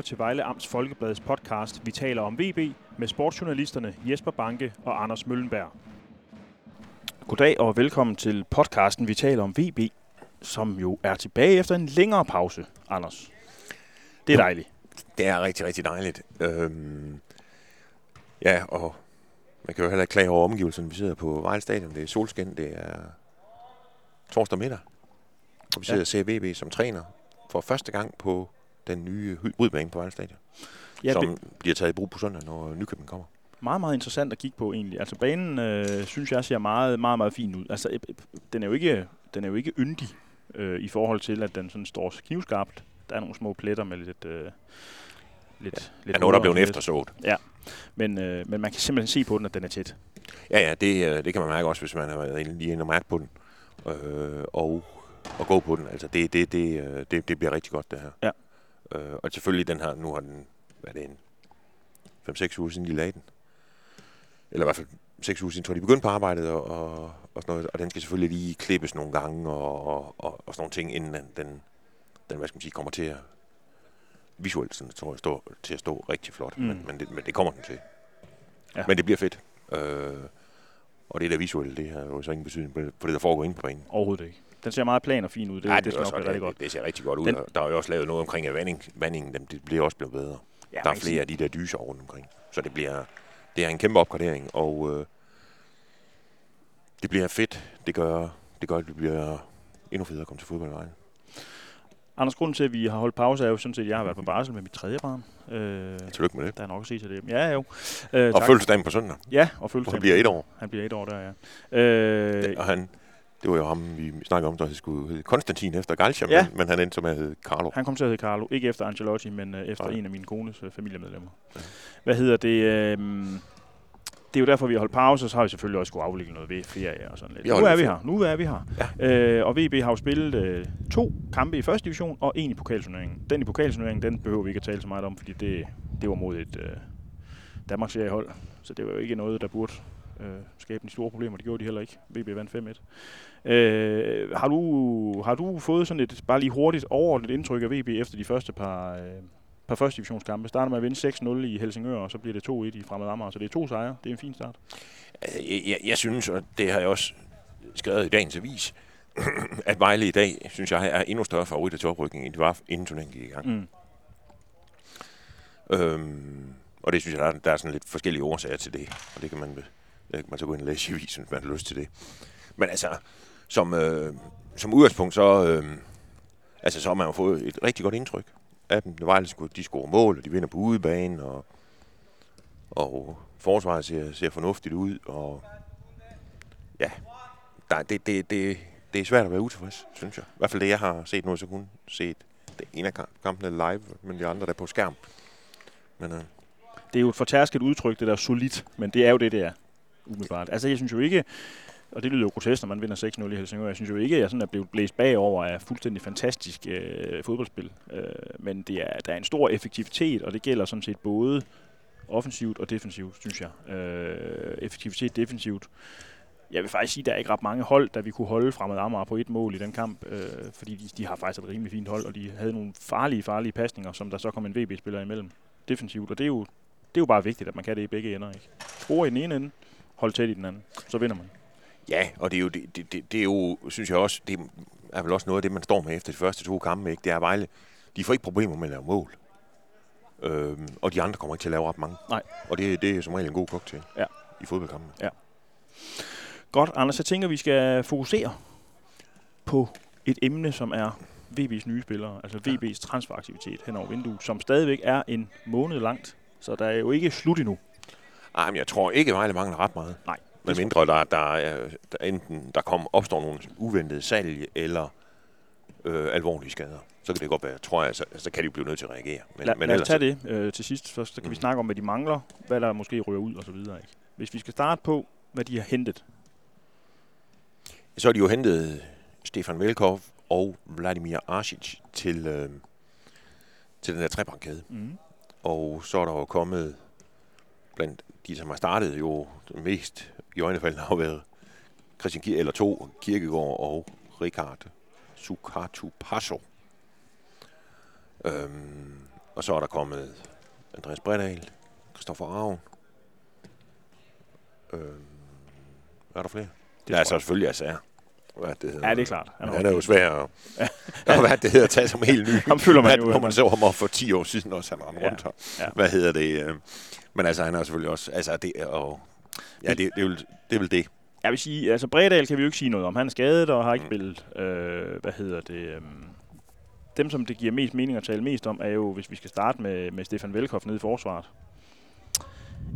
lytter til Vejle Amts Folkebladets podcast Vi taler om VB med sportsjournalisterne Jesper Banke og Anders Møllenberg. Goddag og velkommen til podcasten Vi taler om VB, som jo er tilbage efter en længere pause, Anders. Det er dejligt. Det er rigtig, rigtig dejligt. Øhm, ja, og man kan jo heller ikke klage over omgivelserne. Vi sidder på Vejle Stadion. Det er solskin. Det er torsdag middag. Og vi sidder ja. og ser VB som træner for første gang på den nye udbane på Vejle Stadion. Ja, som det... bliver taget i brug på søndag, når Nykøbing kommer. Meget, meget interessant at kigge på egentlig. Altså banen, øh, synes jeg, ser meget, meget, meget fin ud. Altså, øh, den er jo ikke, den er jo ikke yndig øh, i forhold til, at den sådan står knivskarpt. Der er nogle små pletter med lidt... Øh, lidt, ja, lidt er noget, der er blevet eftersået. Ja, men, øh, men man kan simpelthen se på den, at den er tæt. Ja, ja, det, øh, det kan man mærke også, hvis man har været lige inde og mærke på den. Øh, og, og gå på den. Altså, det, det, det, øh, det, det bliver rigtig godt, det her. Ja. Øh, og selvfølgelig den her, nu har den, hvad er det, en 5-6 uger siden de lagde den. Eller i hvert fald 6 uger siden, tror jeg, de begyndte på arbejdet og, og, og sådan noget. Og den skal selvfølgelig lige klippes nogle gange og, og, og, og sådan nogle ting, inden den, den, den hvad skal man sige, kommer til at visuelt sådan, tror jeg, stå, til at stå rigtig flot. Mm. Men, men, det, men det kommer den til. Ja. Men det bliver fedt. Øh, og det der visuelle, det har jo så ingen betydning på det, der foregår inde på banen. Overhovedet ikke. Den ser meget plan og fin ud. Det, ja, det, det, det, også, det, rigtig godt. Det, det ser rigtig godt ud. Den, der er jo også lavet noget omkring, at vanding, vandingen det bliver også blevet bedre. Ja, der er flere af de der dyser rundt omkring. Så det bliver det er en kæmpe opgradering, og øh, det bliver fedt. Det gør, det gør, at det bliver endnu federe at komme til fodboldvejen. Anders, grunden til, at vi har holdt pause, er jo sådan set, at jeg har været på barsel med mit tredje barn. Øh, Tillykke med det. Der er nok at sige til det. Ja, jo. Øh, og fødselsdagen på søndag. Ja, og fødselsdagen. han bliver et år. Han bliver et år der, ja. Øh, det, og han, det var jo ham, vi snakkede om, der skulle hedde Konstantin efter Galcia, ja. men, men han endte som at hedde Carlo. Han kom til at hedde Carlo. Ikke efter Ancelotti, men uh, efter Nej. en af mine kones uh, familiemedlemmer. Ja. Hvad hedder det? Øh, det er jo derfor, vi har holdt pause, så har vi selvfølgelig også skulle afvikle noget ved ferie og sådan lidt. Nu er vi her. Nu er vi her. Ja. Øh, og VB har jo spillet øh, to kampe i første division og en i pokalturneringen. Den i pokalturneringen, den behøver vi ikke at tale så meget om, fordi det, det var mod et øh, Danmarks seriehold. Så det var jo ikke noget, der burde øh, skabe de store problemer. Det gjorde de heller ikke. VB vandt 5-1. Øh, har, du, har du fået sådan et bare lige hurtigt overordnet indtryk af VB efter de første par, øh, par første divisionskampe. Starter med at vinde 6-0 i Helsingør, og så bliver det 2-1 i Fremad Amager. Så det er to sejre. Det er en fin start. Jeg, jeg, jeg synes, og det har jeg også skrevet i dagens avis, at Vejle i dag, synes jeg, er endnu større favorit til oprykning, end det var inden turneringen gik i gang. Mm. Øhm, og det synes jeg, der er, der er sådan lidt forskellige årsager til det. Og det kan man, det kan man så gå ind og læse i avisen, hvis man har lyst til det. Men altså, som, øh, som udgangspunkt, så, øh, altså, så har man jo fået et rigtig godt indtryk af dem. Vejle de scorer mål, og de vinder på udebanen, og, og forsvaret ser, ser fornuftigt ud, og ja, der, det, det, det, det er svært at være utilfreds, synes jeg. I hvert fald det, jeg har set nu, så kun set det ene af kampene live, men de andre der på skærm. Men, øh. Det er jo et fortærsket udtryk, det der solidt, men det er jo det, det er, umiddelbart. Altså, jeg synes jo ikke, og det lyder jo grotesk, når man vinder 6-0 i Helsingør. Jeg synes jo ikke, at jeg sådan er blevet blæst bagover af fuldstændig fantastisk øh, fodboldspil. Øh, men det er, der er en stor effektivitet, og det gælder sådan set både offensivt og defensivt, synes jeg. Øh, effektivitet defensivt. Jeg vil faktisk sige, at der er ikke ret mange hold, der vi kunne holde fremad Amager på et mål i den kamp, øh, fordi de, de har faktisk et rimelig fint hold, og de havde nogle farlige, farlige pasninger, som der så kom en VB-spiller imellem defensivt, og det er jo, det er jo bare vigtigt, at man kan det i begge ender. Ikke? Score i den ene ende, hold tæt i den anden, så vinder man. Ja, og det er jo, det, det, det er jo synes jeg også, det er vel også noget af det, man står med efter de første to kampe. Ikke? Det er Vejle, de får ikke problemer med at lave mål. Øhm, og de andre kommer ikke til at lave ret mange. Nej. Og det, det er som regel en god cocktail ja. i fodboldkampen. Ja. Godt, Anders, jeg tænker, vi skal fokusere på et emne, som er VB's nye spillere, altså VB's transferaktivitet hen over vinduet, som stadigvæk er en måned langt, så der er jo ikke slut endnu. Nej, men jeg tror ikke, Vejle mangler ret meget. Nej. Med mindre der, der, der enten der kom, opstår nogle uventede salg eller øh, alvorlige skader. Så kan det godt være, tror jeg, så, så kan de blive nødt til at reagere. Men, lad, men lad os tage det øh, til sidst først. Så kan mm. vi snakke om, hvad de mangler, hvad der måske rører ud og så videre. Ikke? Hvis vi skal starte på, hvad de har hentet. Så har de jo hentet Stefan Velkov og Vladimir Arsic til, øh, til den der trebankkæde. Mm. Og så er der jo kommet blandt de, som har startet jo mest har været Christian Kier, eller to, Kirkegaard og Richard Sukatu Passo. Øhm, og så er der kommet Andreas Bredal, Christoffer Ravn. Øh, er der flere? Det er så selvfølgelig Asser. Hvad det hedder. Ja, det er klart. Han, han er jo svær at, ja. hvad det hedder, at tage som helt ny. Ham føler man jo. Når man så ham for 10 år siden også, han rendte ja. rundt her. Ja. Hvad hedder det? Øh, men altså, han er selvfølgelig også, altså det, og, ja, det, det, er vel, det er vel det. Jeg vil sige, altså Bredal kan vi jo ikke sige noget om. Han er skadet og har ikke mm. spillet, øh, hvad hedder det, øh, dem som det giver mest mening at tale mest om, er jo, hvis vi skal starte med, med Stefan Velkoff nede i forsvaret.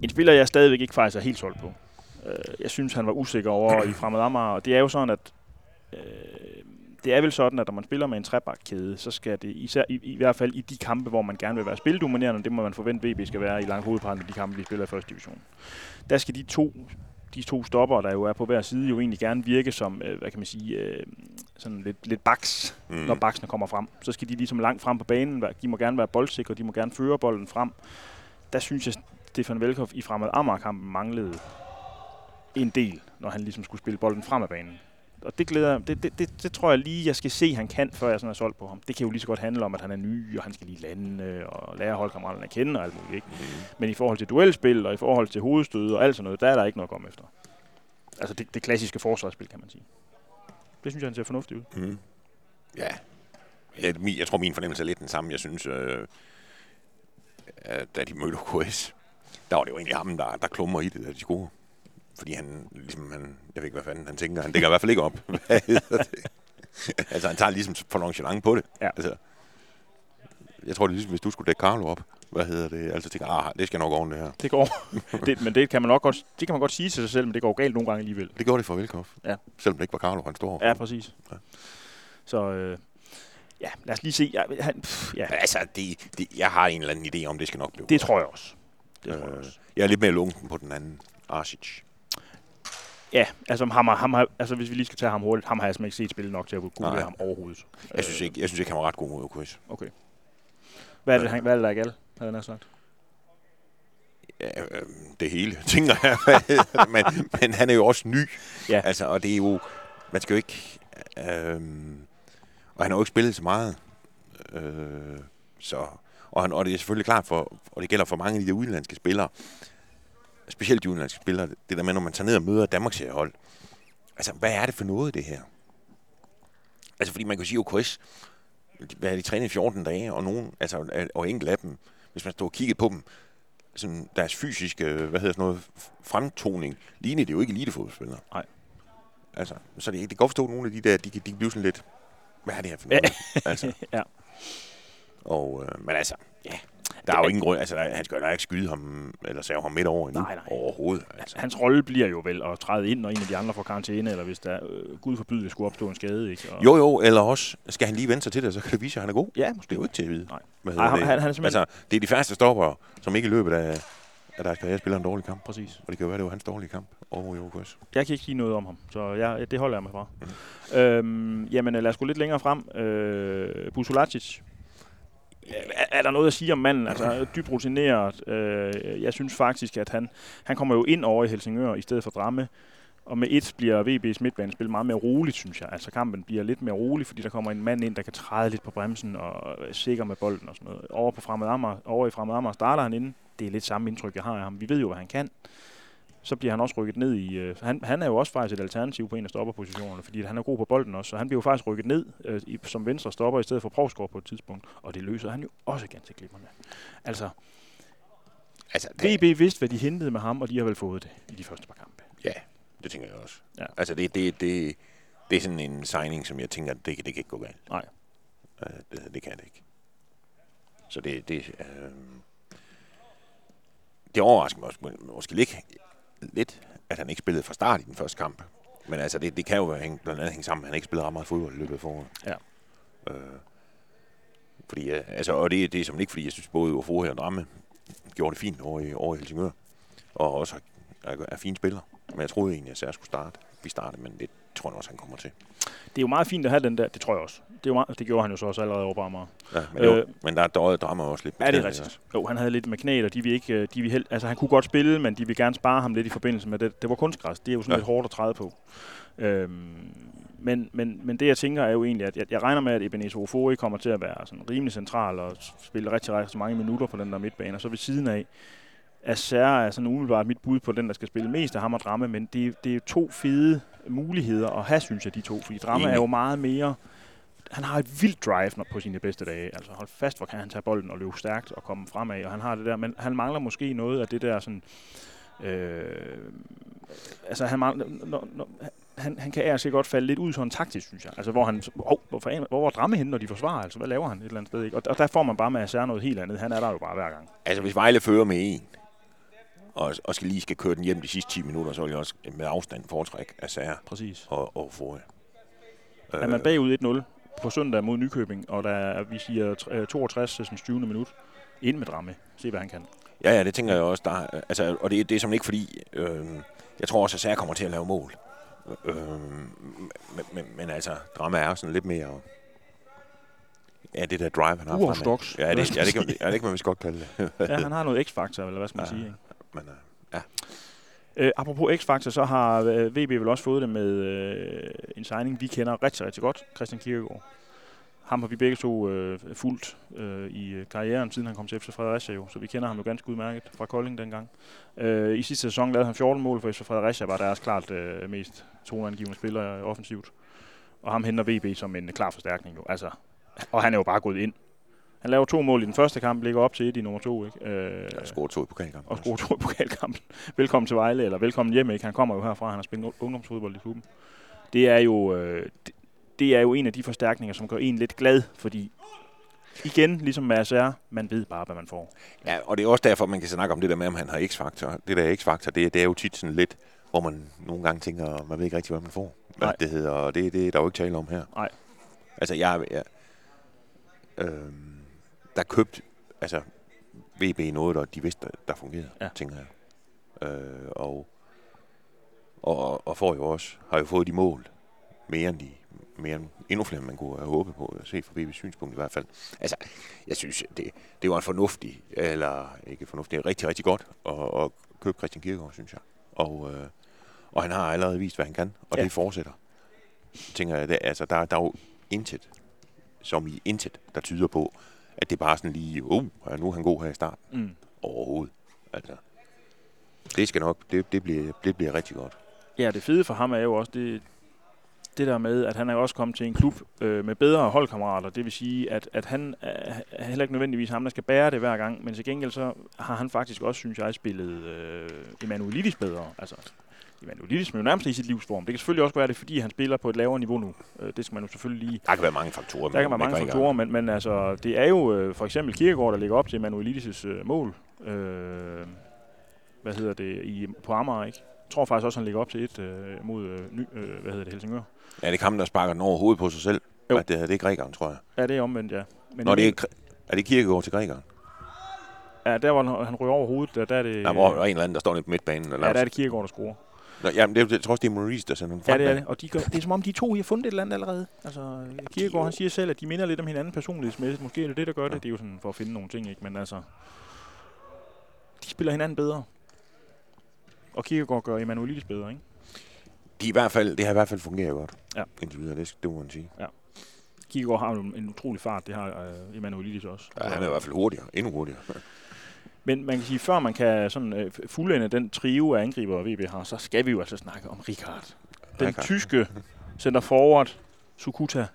En spiller, jeg stadigvæk ikke faktisk er helt solgt på. Øh, jeg synes, han var usikker over i fremad Amager, og det er jo sådan, at øh, det er vel sådan, at når man spiller med en trebakkæde, så skal det især i, i hvert fald i de kampe, hvor man gerne vil være spildominerende, det må man forvente, VB skal være i langt hovedparten af de kampe, vi spiller i første division. Der skal de to de to stopper, der jo er på hver side, jo egentlig gerne virke som, øh, hvad kan man sige, øh, sådan lidt, lidt baks, mm. når baksene kommer frem. Så skal de ligesom langt frem på banen, de må gerne være boldsikre, de må gerne føre bolden frem. Der synes jeg, Stefan Velkoff i fremad Amager-kampen manglede en del, når han ligesom skulle spille bolden frem af banen og det, glæder, det, det, det, det tror jeg lige, jeg skal se, han kan, før jeg sådan er solgt på ham. Det kan jo lige så godt handle om, at han er ny, og han skal lige lande og lære holdkammeraterne at kende og alt muligt. Ikke? Mm. Men i forhold til duelspil og i forhold til hovedstød og alt sådan noget, der er der ikke noget at komme efter. Altså det, det klassiske forsvarsspil, kan man sige. Det synes jeg, han ser fornuftigt ud. Mm. Ja. Jeg, jeg tror, min fornemmelse er lidt den samme. Jeg synes, øh, da de mødte KS, der var det jo egentlig ham, der, der klummer i det, da de scorer. Fordi han, ligesom han, jeg ved ikke, hvad fanden han tænker, han dækker i hvert fald ikke op. altså, han tager ligesom for nonchalant på det. Ja. Altså, jeg tror, det er ligesom, hvis du skulle dække Carlo op. Hvad hedder det? Altså tænker, ah, det skal nok ordne det her. Det går. det, men det kan man nok godt, det kan man godt sige til sig selv, men det går galt nogle gange alligevel. Det gjorde det for Vilkhoff. Ja. Selvom det ikke var Carlo, han står. Ja, præcis. Ja. Så, øh, ja, lad os lige se. Ja, han, pff, ja. Altså, det, det, jeg har en eller anden idé om, det skal nok blive. Det tror jeg også. Det øh, tror jeg også. Jeg er lidt mere lunken på den anden. Arsic. Ja, altså, ham, ham, altså hvis vi lige skal tage ham hurtigt, ham har jeg simpelthen ikke set spille nok til at kunne Nej. ham overhovedet. Jeg synes, ikke, jeg synes ikke, han var ret god mod Chris. Okay. Hvad er det, han, hvad er det der er galt, havde jeg sagt? Ja, øh, det hele, tænker jeg. men, men han er jo også ny. Ja. Altså, og det er jo... Man skal jo ikke... Øh, og han har jo ikke spillet så meget. Øh, så, og, han, og det er selvfølgelig klart for, og det gælder for mange af de udenlandske spillere, specielt de udenlandske spillere, det der med, når man tager ned og møder Danmarks hold. Altså, hvad er det for noget, det her? Altså, fordi man kan sige, at OKS, hvad er de trænet i 14 dage, og nogen, altså, og enkelt af dem, hvis man står og kigger på dem, sådan deres fysiske, hvad hedder sådan noget, fremtoning, ligner det jo ikke elitefodspillere. Nej. Altså, så det, det kan godt forstå, at nogle af de der, de, de kan blive sådan lidt, hvad er det her for noget? altså. ja. Og, øh, men altså, der er jo ingen grund, altså han skal jo ikke skyde ham, eller save ham midt over endnu, nej, nej. overhovedet. Altså. Hans rolle bliver jo vel at træde ind, når en af de andre får karantæne, eller hvis der, øh, gud forbyde, skulle opstå en skade. Ikke? Og jo, jo, eller også skal han lige vente sig til det, så kan det vise, at han er god. Ja, måske. Det er jo ikke til at vide. Nej. Hvad nej, han, det? Han, han er simpelthen... altså, det er de færreste stopper, som ikke i løbet af, at deres karriere spiller en dårlig kamp. Præcis. Og det kan jo være, det var hans dårlige kamp over i OKS. Jeg kan ikke sige noget om ham, så jeg, det holder jeg mig fra. Mm. Øhm, jamen, lad os gå lidt længere frem. Øh, Busulacic er, er der noget at sige om manden? Altså, dybt rutineret. Øh, jeg synes faktisk, at han, han kommer jo ind over i Helsingør i stedet for Dramme. Og med et bliver VB's midtbanespil meget mere roligt, synes jeg. Altså kampen bliver lidt mere rolig, fordi der kommer en mand ind, der kan træde lidt på bremsen og er sikker med bolden og sådan noget. Over, på Fremad Amager, over i Fremad Amager starter han inden. Det er lidt samme indtryk, jeg har af ham. Vi ved jo, hvad han kan så bliver han også rykket ned i... Øh, han, han er jo også faktisk et alternativ på en af stopperpositionerne, fordi han er god på bolden også, så han bliver jo faktisk rykket ned øh, i, som venstre stopper i stedet for Provsgaard på et tidspunkt, og det løser han jo også ganske glimrende. Altså, altså det... DB vidste, hvad de hentede med ham, og de har vel fået det i de første par kampe. Ja, det tænker jeg også. Ja. Altså, det, det, det, det er sådan en signing, som jeg tænker, det, det kan ikke gå galt. Nej. Uh, det, det kan det ikke. Så det, det, øh, det overrasker mig måske, måske ikke lidt, at han ikke spillede fra start i den første kamp. Men altså, det, det kan jo hænge, blandt andet hænge sammen, at han ikke spillede ret meget fodbold i løbet af foråret. Ja. Øh, fordi, altså, og det, det er som ikke, fordi jeg synes, både Ufo og Dramme gjorde det fint over i, over i Helsingør. Og også er, er fine spillere. Men jeg troede egentlig, at jeg skulle starte. Vi startede, men det tror jeg også, han kommer til. Det er jo meget fint at have den der, det tror jeg også. det, var, det gjorde han jo så også allerede over Amager. Ja, men, jo, øh, men der er dårligt drama også lidt. Ja, det er rigtigt. Jo, han havde lidt med knæet, og de vil ikke, øh, de vil held, altså han kunne godt spille, men de vil gerne spare ham lidt i forbindelse med det. Det var kunstgræs, det er jo sådan ja. lidt hårdt at træde på. Øhm, men, men, men det jeg tænker er jo egentlig, at jeg, jeg regner med, at Ebenezer Ofori kommer til at være sådan rimelig central og spille rigtig, rigtig mange minutter på den der midtbane. Og så ved siden af, Asser er sådan umiddelbart mit bud på den, der skal spille mest af ham og Dramme, men det, det er jo to fede muligheder at have, synes jeg, de to. Fordi Dramme er jo meget mere... Han har et vildt drive på sine bedste dage. Altså hold fast, hvor kan han tage bolden og løbe stærkt og komme fremad. Og han har det der, men han mangler måske noget af det der sådan... Øh, altså han mangler, når, når, han, han kan altså godt falde lidt ud sådan taktisk, synes jeg. Altså, hvor han, oh, hvor, hvor var Dramme henne, når de forsvarer? Altså, hvad laver han et eller andet sted? Ikke? Og, og der får man bare med at noget helt andet. Han er der jo bare hver gang. Altså, hvis Vejle fører med en, og, og skal lige skal køre den hjem de sidste 10 minutter, så vil jeg også med afstand foretrække af Sager Præcis. og, og Fore. Er man bagud 1-0 på søndag mod Nykøbing, og der er, vi siger 62 som 20. minut, ind med Dramme. Se, hvad han kan. Ja, ja, det tænker jeg også. Der, altså, og det, det er som ikke fordi, øh, jeg tror også, at Sager kommer til at lave mål. Øh, men, men, men altså, Drama er sådan lidt mere... Ja, det der drive, han har fremad. Ja, det, ja, det, kan, ja, det kan man vist godt kalde det. ja, han har noget x-faktor, eller hvad skal man ja, sige. Ikke? Men, øh, ja. Øh, apropos X-Factor, så har øh, VB vel også fået det med øh, en signing, vi kender rigtig, rigtig godt, Christian Kirkegaard. Ham har vi begge to øh, fulgt øh, i øh, karrieren, siden han kom til FC Fredericia jo, så vi kender ham jo ganske udmærket fra Kolding dengang. Øh, I sidste sæson lavede han 14 mål for FC Fredericia, var deres klart øh, mest toneangivende spiller offensivt. Og ham henter VB som en klar forstærkning jo. Altså, og han er jo bare gået ind han laver to mål i den første kamp, ligger op til et i nummer to. Ikke? Øh, ja, scorer to i pokalkampen. Og scorer to i pokalkampen. velkommen til Vejle, eller velkommen hjem. Ikke? Han kommer jo herfra, han har spillet ungdomsfodbold i klubben. Det er jo, øh, det, det er jo en af de forstærkninger, som gør en lidt glad, fordi igen, ligesom med ASR, man ved bare, hvad man får. Ja, og det er også derfor, man kan snakke om det der med, om han har x-faktor. Det der x-faktor, det, det er jo tit sådan lidt, hvor man nogle gange tænker, man ved ikke rigtig, hvad man får. Hvad Nej. det hedder, og det, det er der jo ikke tale om her. Nej. Altså, jeg, jeg øh, der købt altså, VB noget, der de vidste, der fungerede, ja. tænker jeg. Øh, og, og, og får jo også, har jo fået de mål, mere end de, mere end, endnu flere, man kunne have håbet på at se fra VB's synspunkt i hvert fald. Altså, jeg synes, det, det var en fornuftig, eller ikke fornuftig, rigtig, rigtig godt at, at købe Christian Kierkegaard, synes jeg. Og, øh, og han har allerede vist, hvad han kan, og ja. det fortsætter. Tænker jeg, det, altså, der, der er jo intet, som i intet, der tyder på, at det bare sådan lige, oh, nu er han god her i starten. Mm. Overhovedet. Altså, det skal nok, det, det, bliver, det bliver rigtig godt. Ja, det fede for ham er jo også det, det der med, at han er også kommet til en klub øh, med bedre holdkammerater. Det vil sige, at, at han er heller ikke nødvendigvis ham, der skal bære det hver gang, men til gengæld så har han faktisk også, synes jeg, spillet øh, Emanuelidis bedre. Altså, Emanuelidis er jo nærmest i sit livsform. Det kan selvfølgelig også være det, fordi han spiller på et lavere niveau nu. Øh, det skal man jo selvfølgelig lige... Der kan være mange faktorer. Der kan være mange faktorer, men, men altså, det er jo øh, for eksempel Kirkegaard, der ligger op til Emanuelidis øh, mål. Øh, hvad hedder det? I, på Amager, ikke? Jeg tror faktisk også, han ligger op til et øh, mod øh, ny, øh, hvad hedder det, Helsingør. Ja, det er ham, der sparker den over hovedet på sig selv. Jo. det, det er grækeren, tror jeg. Ja, det er omvendt, ja. Men Nå, det er, er det Kirkegaard til grækeren? Ja, der hvor han ryger over hovedet, der, der er det... Hvor er en eller anden, der står lidt på midtbanen. Eller ja, der er det Kirkegaard, der scorer. Nå, jamen, det, jeg tror også, det er Maurice, der sender den frem. Ja, det er det. Og de gør, det er som om, de to har fundet et eller andet allerede. Altså, Kirkegaard, han siger selv, at de minder lidt om hinanden personlighedsmæssigt. Måske er det det, der gør ja. det. Det er jo sådan for at finde nogle ting, ikke? Men altså, de spiller hinanden bedre. Og Kirkegaard gør Emanuelis bedre, ikke? De i hvert fald, det har i hvert fald fungeret godt. Ja. Indtil videre, det, det må man sige. Ja. Kirkegaard har jo en utrolig fart, det har uh, Emanuelis også. Ja, han er i hvert fald hurtigere, endnu hurtigere. Men man kan sige, før man kan sådan uh, fuldende den trio af angriber, VB har, så skal vi jo altså snakke om Rikard. Den Rikard. tyske center forward, Sukuta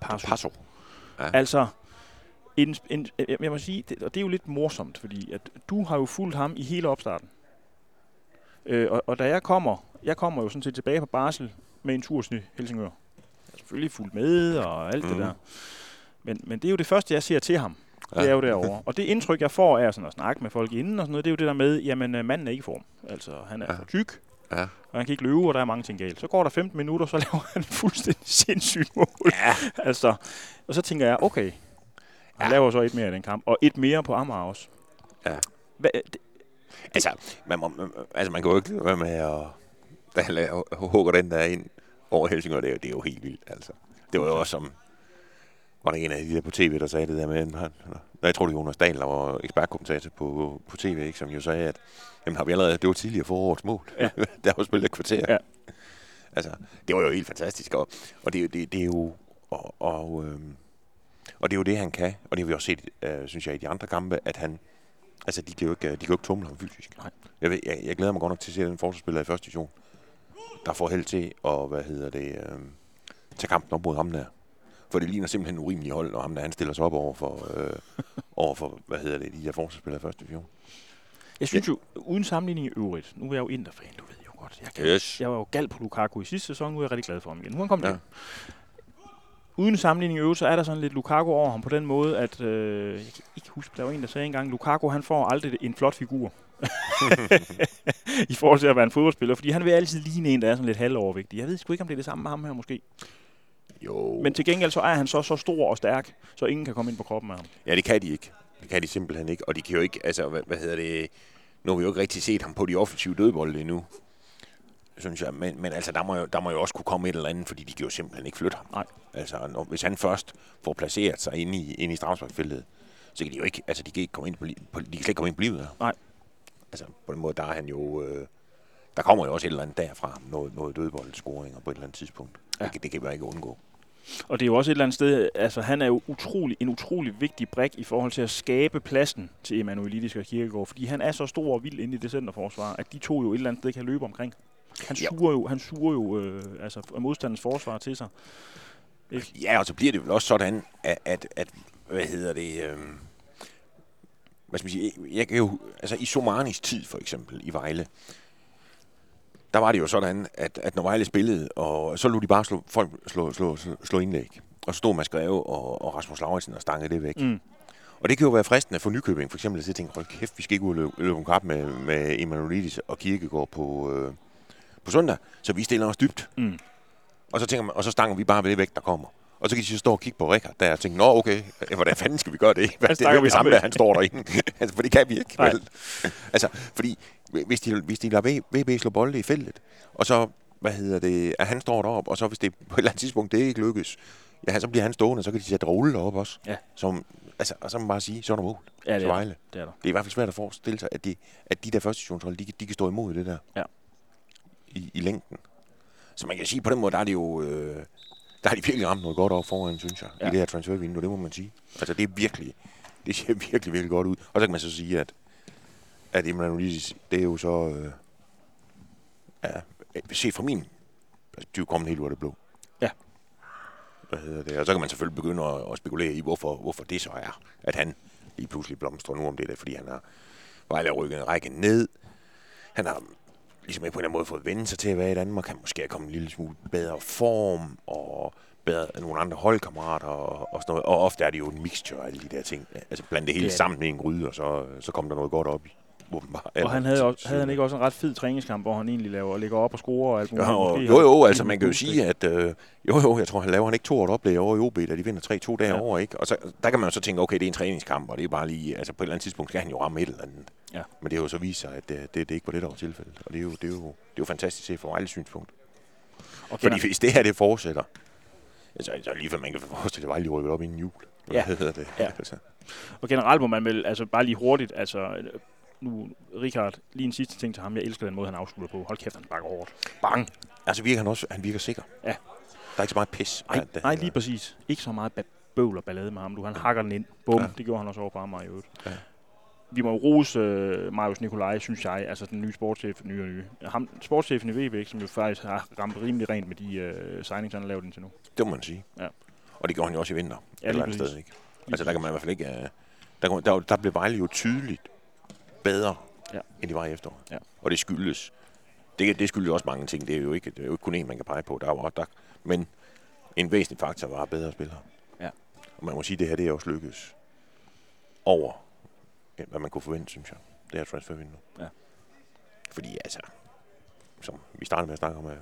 Passo. Passo. Ja. Altså, en, en, jeg må sige, det, og det er jo lidt morsomt, fordi at du har jo fulgt ham i hele opstarten. Øh, og, og da jeg kommer, jeg kommer jo sådan set tilbage på Barsel med en tur til Helsingør. Jeg er selvfølgelig fuldt med og alt mm. det mhm. der. Men, men det er jo det første, jeg ser til ham. Det er jo derovre. Og det indtryk, jeg får af sådan at snakke med folk inden og sådan noget, det er jo det der med, jamen øh, manden er ikke i form. Altså, han er ja. for tyk, ja. og han kan ikke løbe, og der er mange ting galt. Så går der 15 minutter, så laver han fuldstændig sindssygt mål. Ja. altså, og så tænker jeg, okay, han ja. laver så et mere i den kamp, og et mere på Amager også. Ja. Hva, det, altså, man, må, altså, man kan jo ikke være med at der hugger den der ind over Helsingør, det er, det er jo helt vildt. Altså. Det var jo også som, var der en af de der på tv, der sagde det der med, at han, jeg tror det var Jonas Dahl, der var ekspertkommentator på, på tv, ikke, som jo sagde, at jamen, har vi allerede, det var tidligere forårets mål. Ja. der var spillet et kvarter. Ja. Altså, det var jo helt fantastisk, og, og det, det, det er jo, og, og, øhm, og det er jo det, han kan, og det har vi også set, øh, synes jeg, i de andre kampe, at han, altså, de kan jo ikke, de kan jo ikke tumle ham fysisk. Nej. Jeg, ved, jeg, jeg, glæder mig godt nok til at se den forsvarsspiller i første division, der får held til at, hvad hedder det, øh, tage kampen op mod ham der. For det ligner simpelthen en urimelig hold, når ham der han stiller sig op over for, øh, over for hvad hedder det, de der forsvarsspillere i første division. Jeg synes jo, uden sammenligning i øvrigt, nu er jeg jo Inter-fan, du ved jo godt. Jeg, kan, yes. jeg var jo gal på Lukaku i sidste sæson, nu er jeg rigtig glad for ham igen. Nu er han kommet ja. Uden sammenligning i øvrigt, så er der sådan lidt Lukaku over ham på den måde, at øh, jeg kan ikke huske, der var en, der sagde engang, Lukaku han får aldrig en flot figur. I forhold til at være en fodboldspiller, fordi han vil altid ligne en, der er sådan lidt halvovervægtig. Jeg ved sgu ikke, om det er det samme med ham her måske. Jo. Men til gengæld så er han så, så stor og stærk, så ingen kan komme ind på kroppen af ham. Ja, det kan de ikke. Det kan de simpelthen ikke. Og de kan jo ikke, altså, hvad, hvad hedder det, nu har vi jo ikke rigtig set ham på de offensive dødbolde endnu, synes jeg. Men, men altså, der må, jo, der må jo også kunne komme et eller andet, fordi de kan jo simpelthen ikke flytte ham. Nej. Altså, når, hvis han først får placeret sig inde i, inde i strafsparkfeltet, så kan de jo ikke, altså, de kan ikke komme ind på, på de kan slet ikke komme ind på livet. Nej. Altså, på den måde, der er han jo, øh, der kommer jo også et eller andet derfra, noget, noget dødboldscoringer på et eller andet tidspunkt. Ja. Det, det kan man ikke undgå. Og det er jo også et eller andet sted, altså han er jo utrolig, en utrolig vigtig brik i forhold til at skabe pladsen til Emanuelidis og Kirkegaard, fordi han er så stor og vild inde i det centerforsvar, at de to jo et eller andet sted kan løbe omkring. Han suger jo, han suger jo øh, altså, modstandens forsvar til sig. Ikke? Ja, og så bliver det vel også sådan, at, at, at hvad hedder det, øh, hvad skal man sige, jeg kan jo, altså i Somanis tid for eksempel i Vejle, der var det jo sådan, at, at når Vejle spillede, og så lå de bare slå, folk slå, slå, slå, slå indlæg. Og så stod Mads Greve og, og Rasmus Lauritsen og stangede det væk. Mm. Og det kan jo være fristende for Nykøbing, for eksempel, at jeg tænker, hold kæft, vi skal ikke ud og løbe en kap med, med Emanuelidis og Kirkegaard på, øh, på søndag, så vi stiller os dybt. Mm. Og så tænker man, og så stanger vi bare ved det væk, der kommer. Og så kan de så stå og kigge på Rikard der og tænke, nå okay, hvordan fanden skal vi gøre det? Hvad, det er vi sammen med, at han står derinde. altså, for det kan vi ikke. Vel? Altså, fordi hvis de, hvis de lader VB slå bolde i feltet, og så, hvad hedder det, at han står deroppe, og så hvis det på et eller andet tidspunkt det ikke lykkes, ja, så bliver han stående, så kan de sætte rulle op også. Ja. Som, altså, og så må man bare sige, så er der mål. Ja, det er, det er der. Det er i hvert fald svært at forestille sig, at de, at de der første stationshold, de, de kan stå imod det der. Ja. I, I længden. Så man kan sige, på den måde, der er det jo... Øh, der har de virkelig ramt noget godt over foran, synes jeg, ja. i det her transfervindue, det må man sige. Altså, det er virkelig, det ser virkelig, virkelig godt ud. Og så kan man så sige, at, at Emmanuel det er jo så, øh, ja, se fra min perspektiv, kommet helt ud af det blå. Ja. Hvad hedder det? Og så kan man selvfølgelig begynde at, at spekulere i, hvorfor, hvorfor det så er, at han lige pludselig blomstrer nu om det der, fordi han har Vejle rykket en række ned. Han har ligesom på en eller anden måde fået vendt sig til at være i Danmark. Han måske er kommet en lille smule bedre form, og bedre end nogle andre holdkammerater og, og sådan noget. Og ofte er det jo en mixture af alle de der ting. Altså blande det hele det sammen i en gryde, og så, så kommer der noget godt op i. Og han havde, også, havde han ikke også en ret fed træningskamp, hvor han egentlig laver, ligger op og scorer og alt muligt? Jo, jo, jo, jo altså man kan jo sige, at øh, jo, jo, jeg tror, han laver han ikke to år oplæg over i OB, da de vinder 3-2 derovre, ja. ikke? Og så, der kan man jo så tænke, okay, det er en træningskamp, og det er bare lige, altså på et eller andet tidspunkt skal han jo ramme et eller andet. Ja. Men det er jo så vist sig, at det, det, det ikke var det, der var tilfældet. Og det er jo, det er jo, det er jo fantastisk set fra Vejles synspunkt. Okay. Fordi hvis det her, det fortsætter, altså, så lige for man kan forestille, at Vejle rykker op inden jul. Ja. Hvad det? Ja. Altså. Og generelt må man vel, altså bare lige hurtigt, altså nu, Richard, lige en sidste ting til ham. Jeg elsker den måde, han afslutter på. Hold kæft, han bakker hårdt. Bang! Altså virker han også, han virker sikker. Ja. Der er ikke så meget pis. Nej, nej lige præcis. Ikke så meget bøvl og ballade med ham. Du, han hakker den ind. Bum, ja. det gjorde han også over på i øvrigt. Ja. Vi må jo rose uh, Marius Nikolaj, synes jeg, altså den nye sportschef, nye og nye. Ham, sportschefen i VB, som jo faktisk har ramt rimelig rent med de uh, signings, han har lavet indtil nu. Det må man sige. Ja. Og det gjorde han jo også i vinter. Ja, eller andet sted, ikke? Altså der kan man i hvert fald ikke... Uh, der, der, der blev Vejle jo tydeligt bedre, ja. end de var i efteråret. Ja. Og det skyldes, det, det skyldes også mange ting. Det er jo ikke, det er jo ikke kun en, man kan pege på. Der er jo, der, men en væsentlig faktor var bedre spillere. Ja. Og man må sige, at det her det er også lykkes over, hvad man kunne forvente, synes jeg. Det her transfervindue. Ja. Fordi altså, som vi startede med at snakke om, at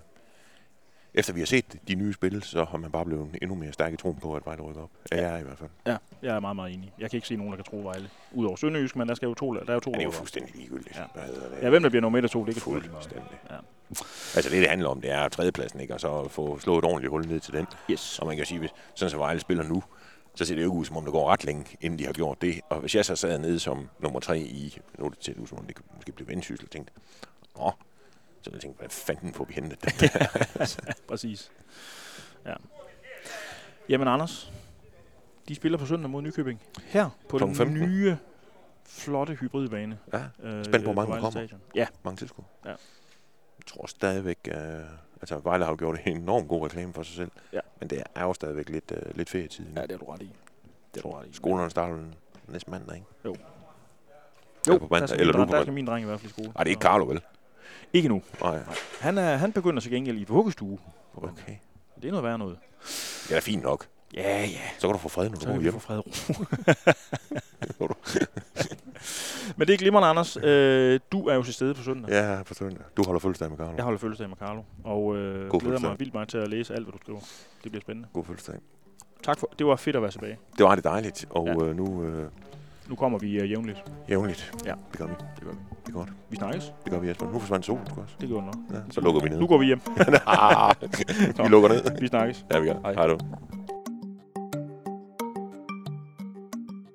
efter vi har set de nye spil, så har man bare blevet endnu mere stærk i troen på, at Vejle rykker op. Ja, jeg er i hvert fald. Ja, jeg er meget, meget enig. Jeg kan ikke se nogen, der kan tro Vejle. Udover Sønderjysk, men der skal jo to, der er jo to. Ja, det er jo fuldstændig ligegyldigt. Ja. Hvad det? ja, hvem der bliver nummer 1 og 2, det kan fuldstændig. Ja. Altså det, det handler om, det er tredjepladsen, ikke? Og så få slået et ordentligt hul ned til den. Yes. Og man kan sige, hvis sådan så Vejle spiller nu, så ser det jo ikke ud, som om det går ret længe, inden de har gjort det. Og hvis jeg så sad nede som nummer tre i, nu er det til, som om det måske blive vendsyssel, tænkte, åh, så jeg tænkte, hvad fanden får vi hentet den Præcis. Ja. Jamen Anders, de spiller på søndag mod Nykøbing. Her på den 15. nye, flotte hybridbane. Ja, øh, spændt på, hvor mange kommer. Stadion. Ja. Mange tilskuere. Ja. Jeg tror stadigvæk, uh, altså Vejle har jo gjort en enorm god reklame for sig selv. Ja. Men det er jo stadigvæk lidt, uh, lidt ferietid. Ja, det er du ret i. Det er du ret i. Skolerne starter næste mandag, ikke? Jo. Jo, på mandag, eller du på Der skal min dreng i hvert fald i skole. Nej, det er ikke Carlo, vel? Ikke nu. Nej. Nej. Han, er, han begynder sig gengæld i vuggestue. Okay. Det er noget værd noget. Det er fint nok. Ja, ja. Så kan du få fred, når du går hjem. Så kan du få fred Men det er glimrende, Anders. Øh, du er jo til stede på søndag. Ja, på søndag. Du holder fødselsdag med Carlo. Jeg holder fødselsdag med Carlo. Og øh, God glæder mig vildt meget til at læse alt, hvad du skriver. Det bliver spændende. God fødselsdag. Tak for Det var fedt at være tilbage. Det var det dejligt. Og ja. øh, nu... Øh, nu kommer vi uh, jævnligt. Jævnligt? Ja. Det gør vi. Det gør vi. Det er godt. Vi snakkes. Det gør vi, Jesper. Nu forsvandt solen, også. Det gjorde den nok. Ja, så lukker vi ned. Nu går vi hjem. vi lukker ned. Vi snakkes. Ja, vi gør. Hej. Hej du.